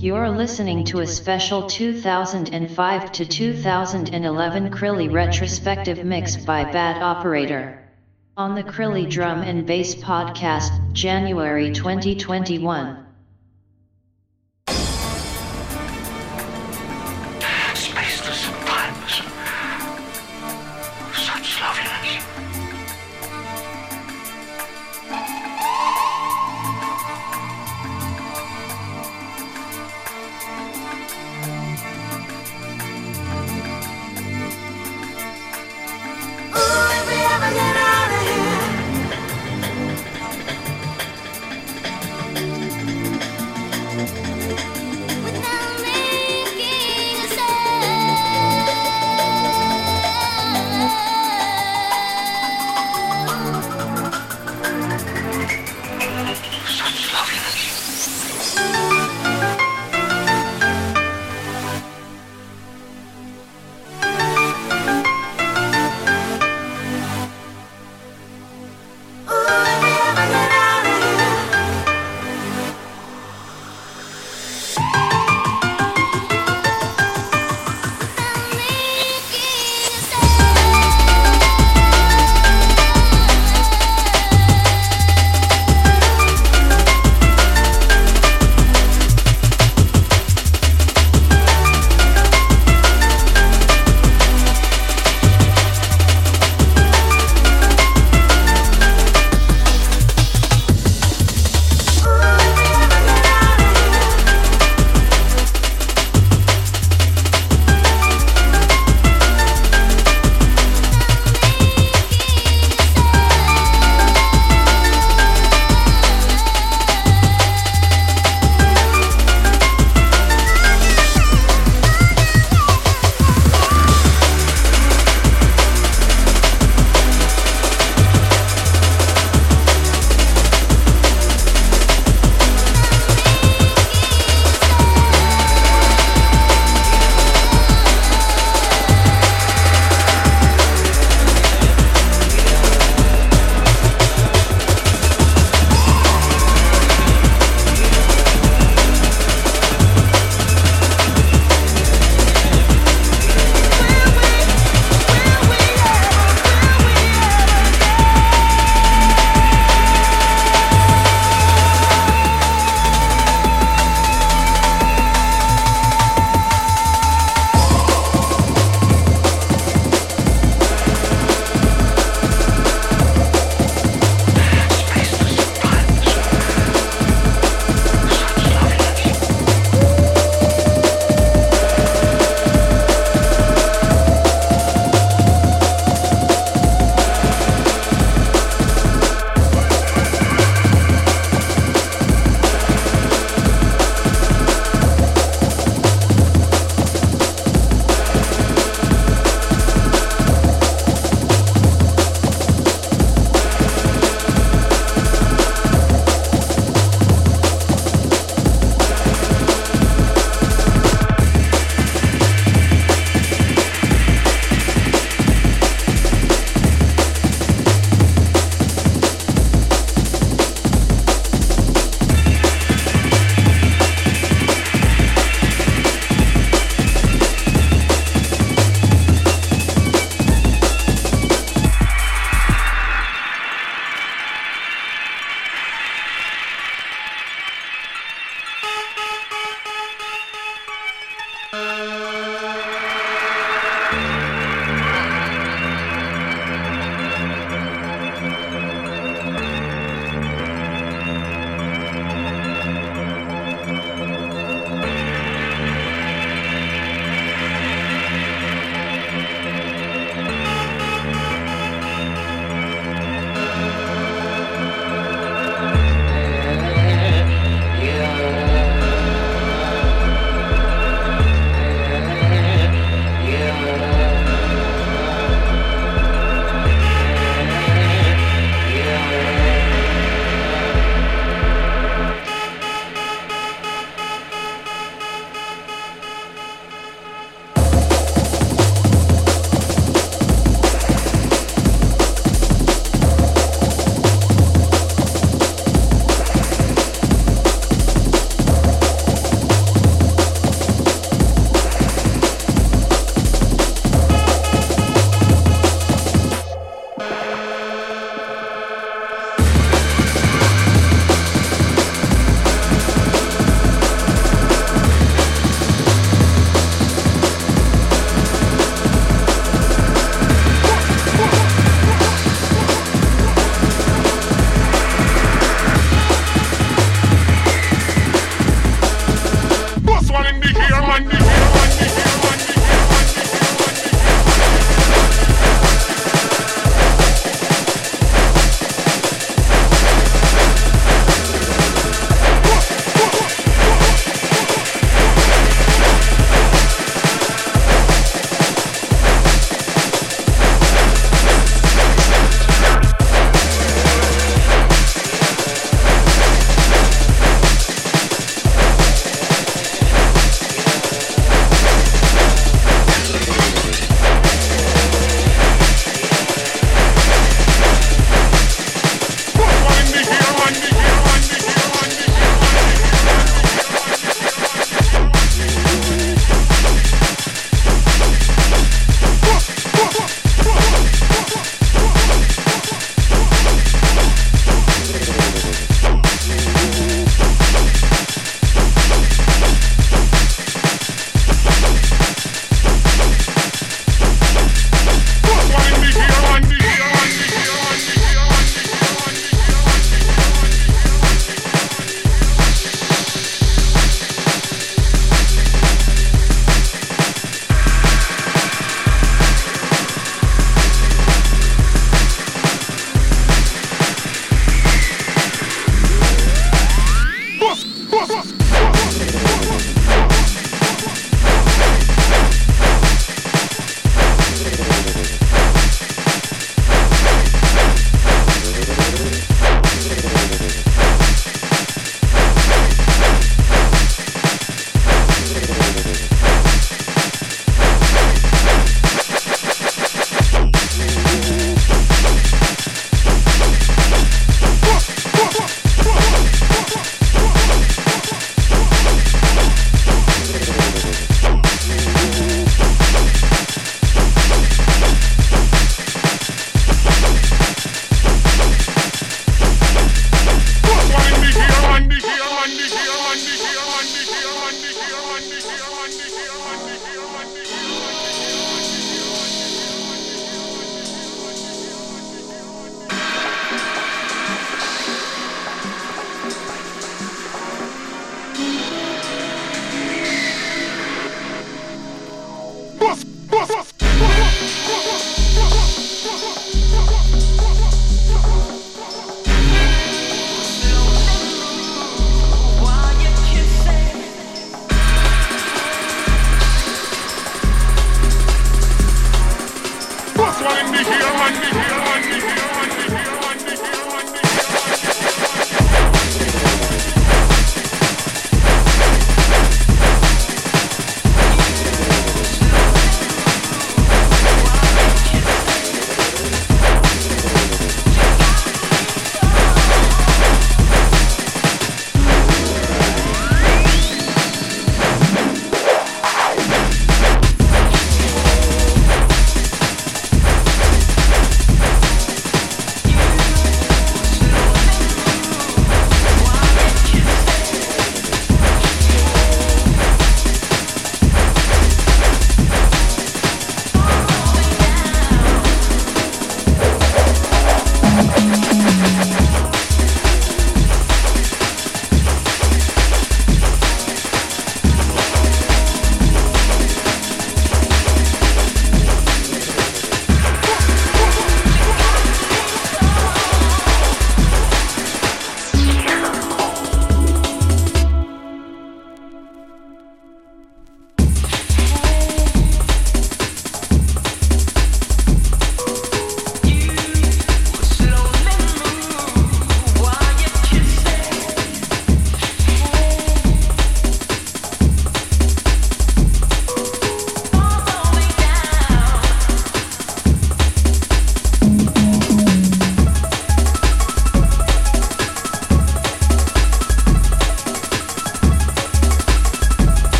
You're listening to a special 2005 to 2011 Crilli retrospective mix by Bad Operator. On the Crilli Drum and Bass Podcast, January 2021.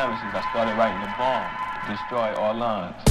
Canvases. I started writing to bomb, destroy all lines.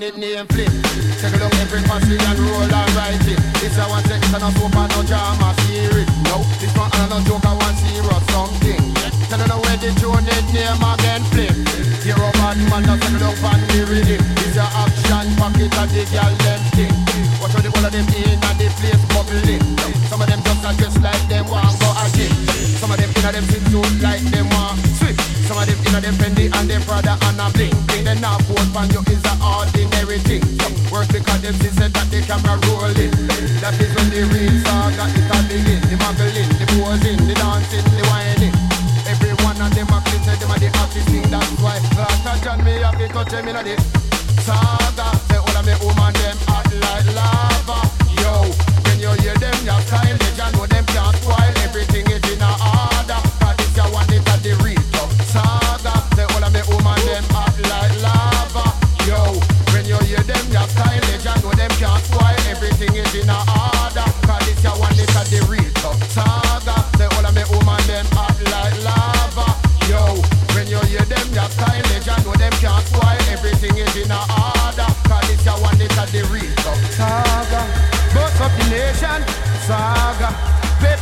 This it name flip. Take a look every passy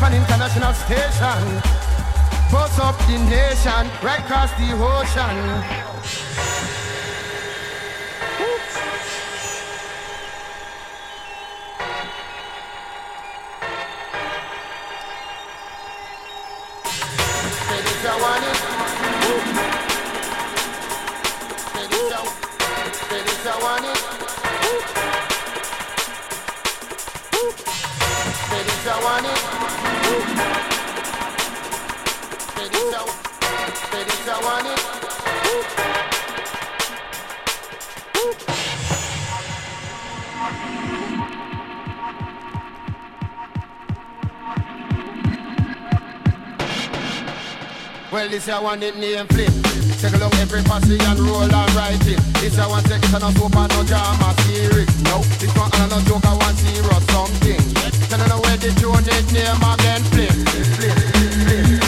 On international station. Boss up the nation, right across the ocean. I want it. Well, this I want it name flip. Take a look every posse and roll and write it. This I want section no soap and no drama series. No, this one and no joke I want serious something. Tell know where the tune it name again flip. Flip, flip,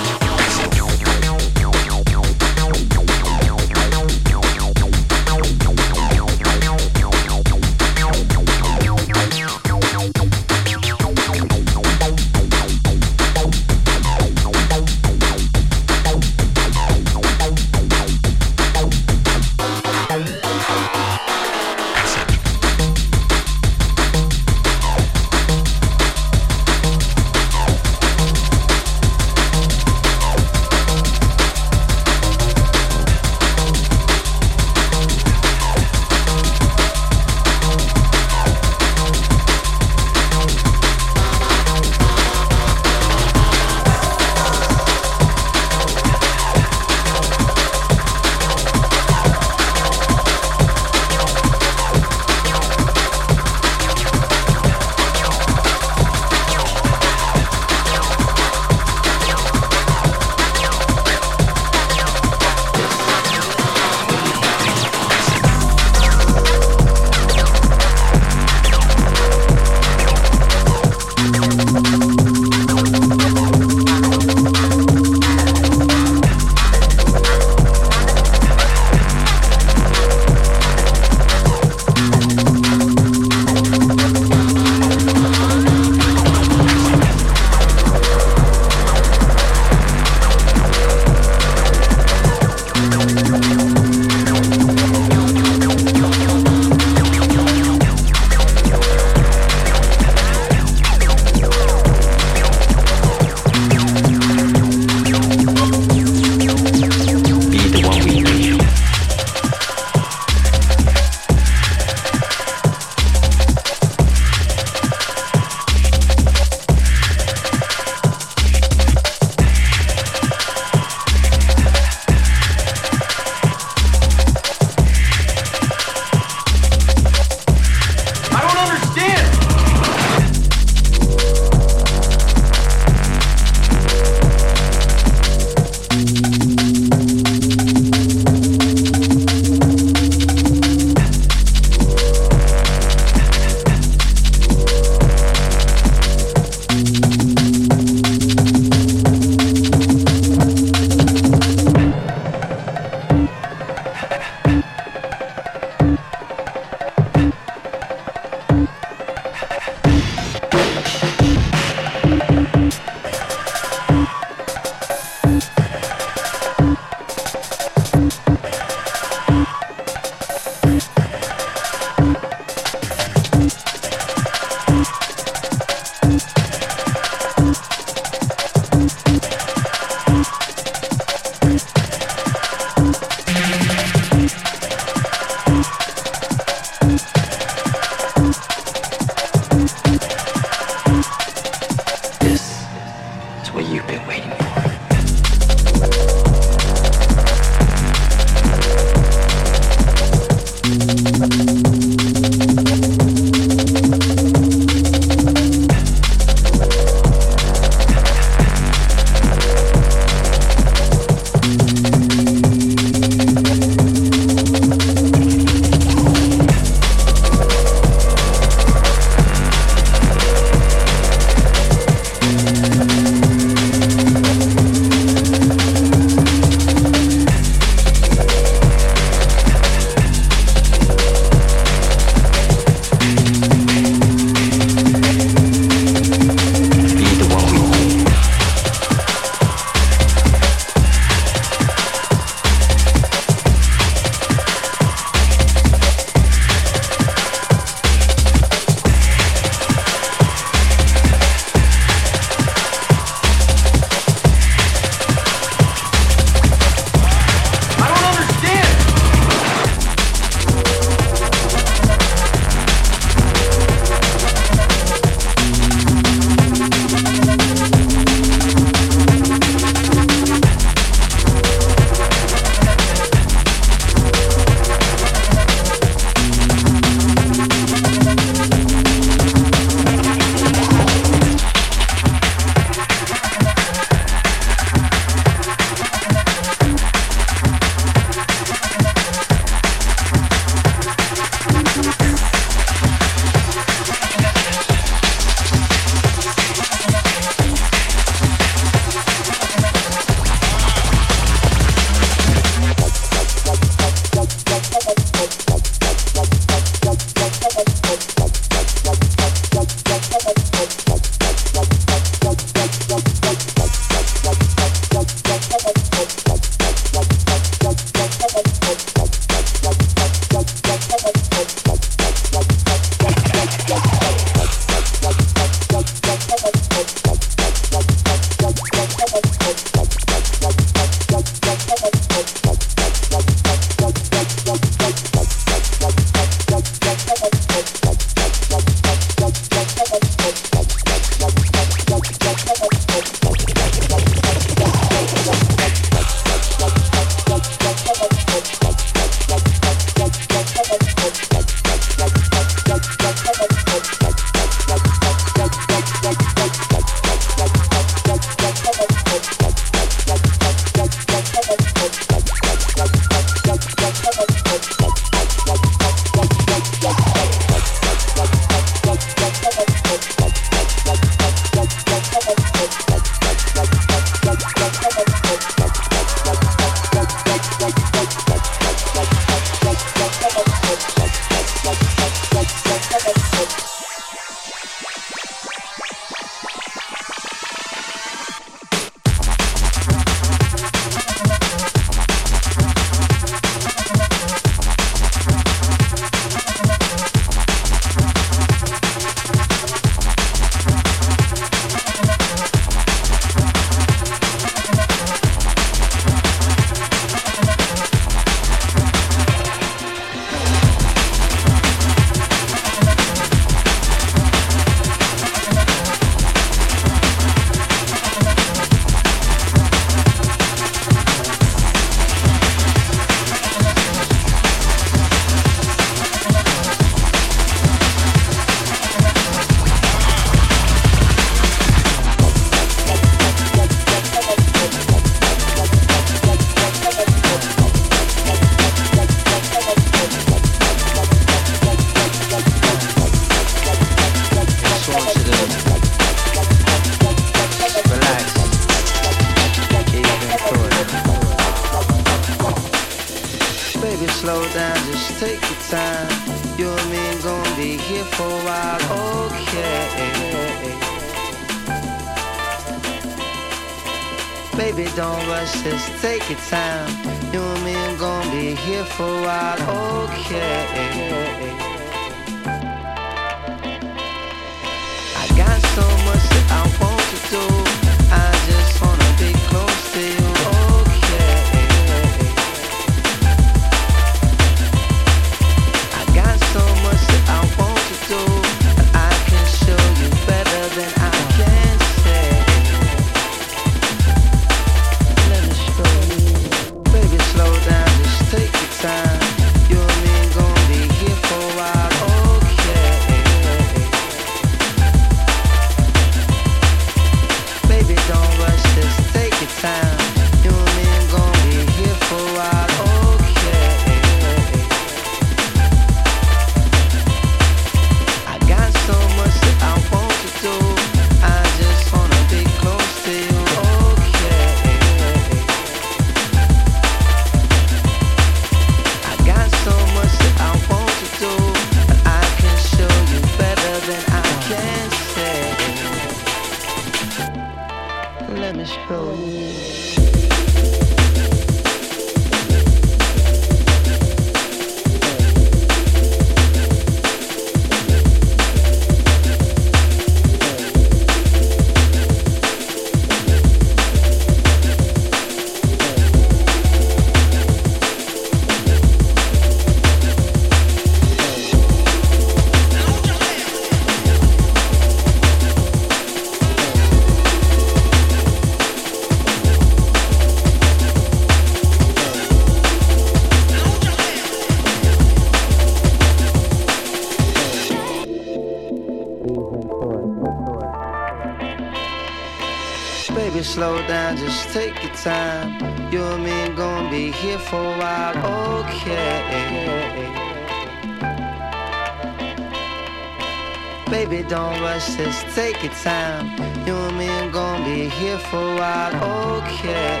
take your time. You and me are gonna be here for a while, okay.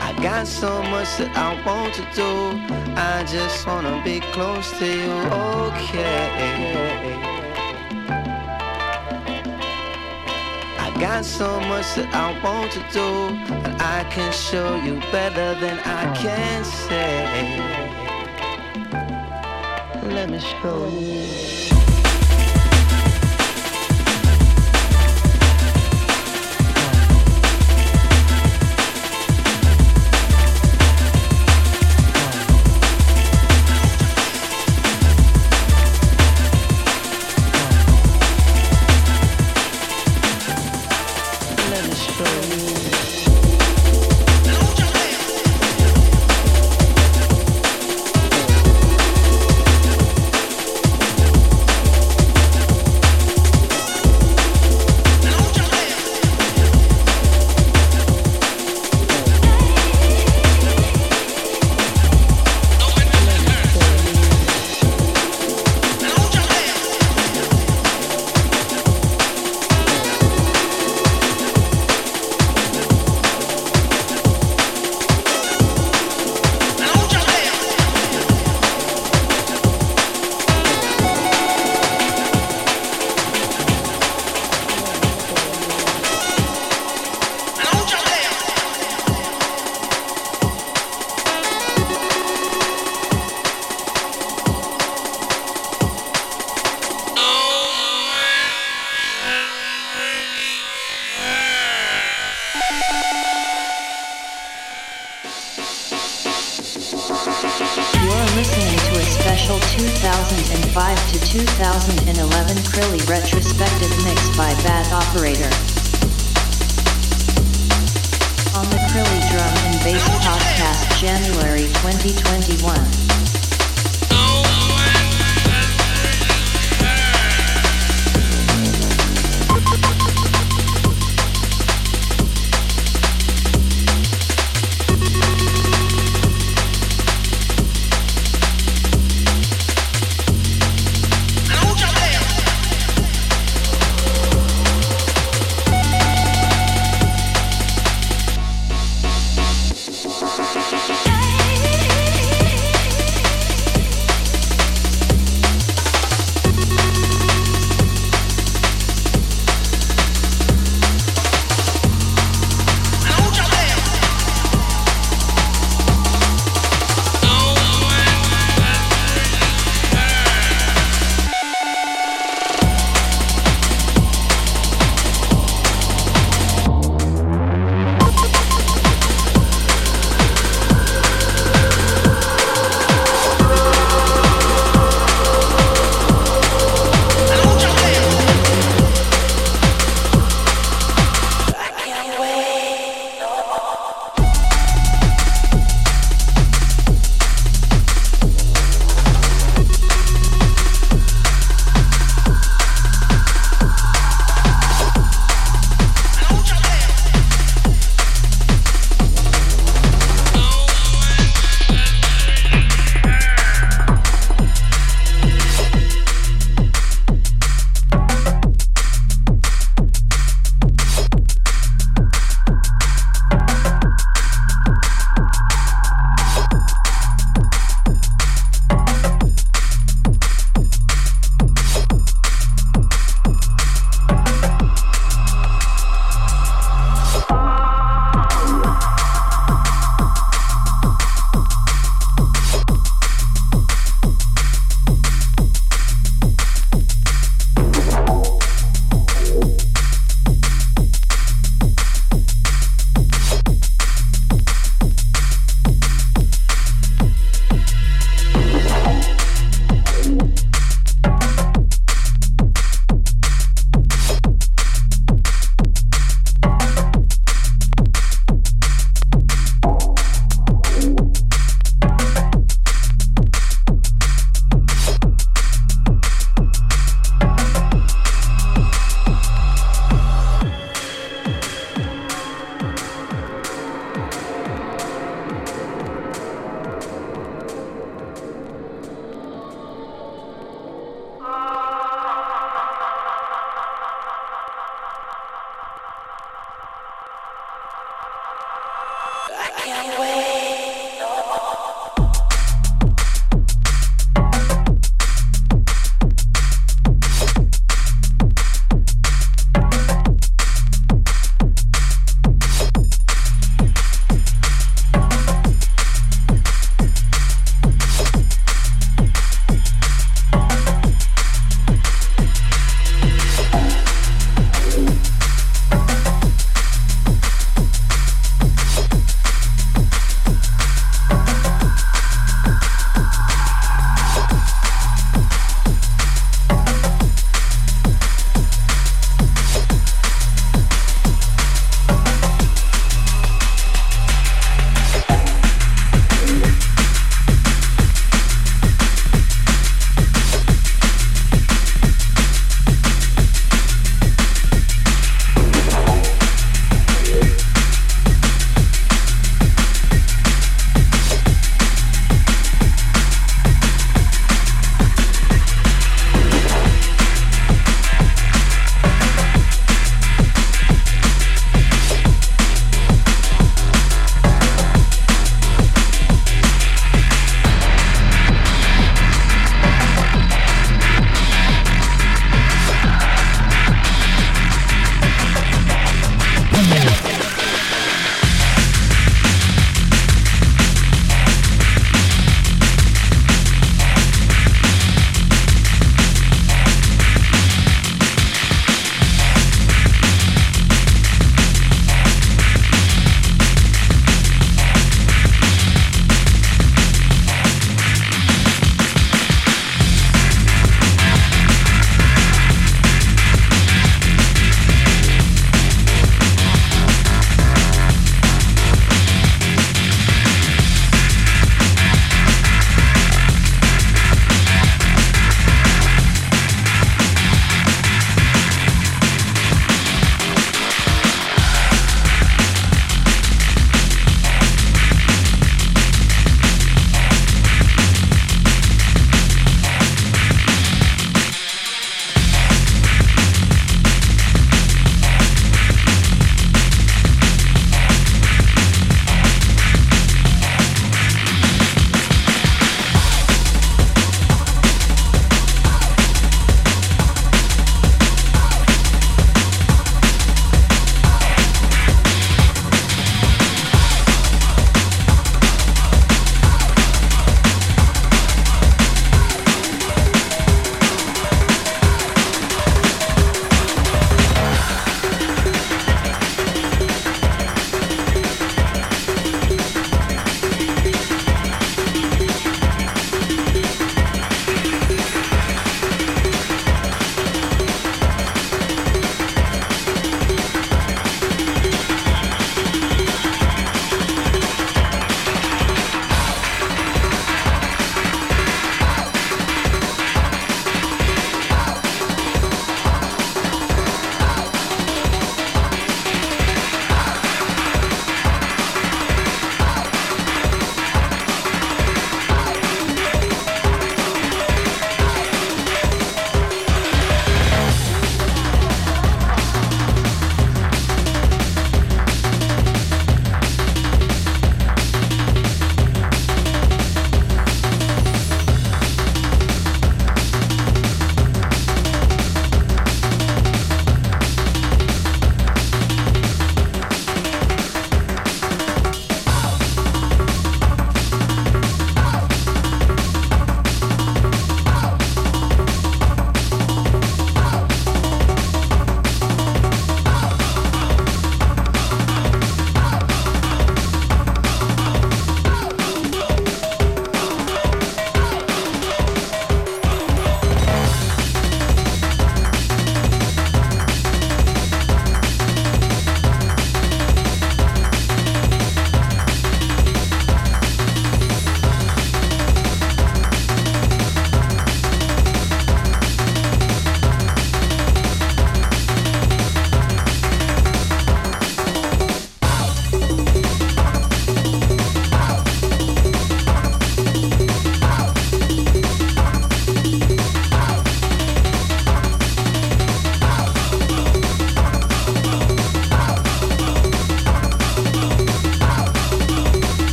I got so much that I want to do. I just wanna be close to you, okay. Got so much that I want to do, and I can show you better than I can say. let me show you.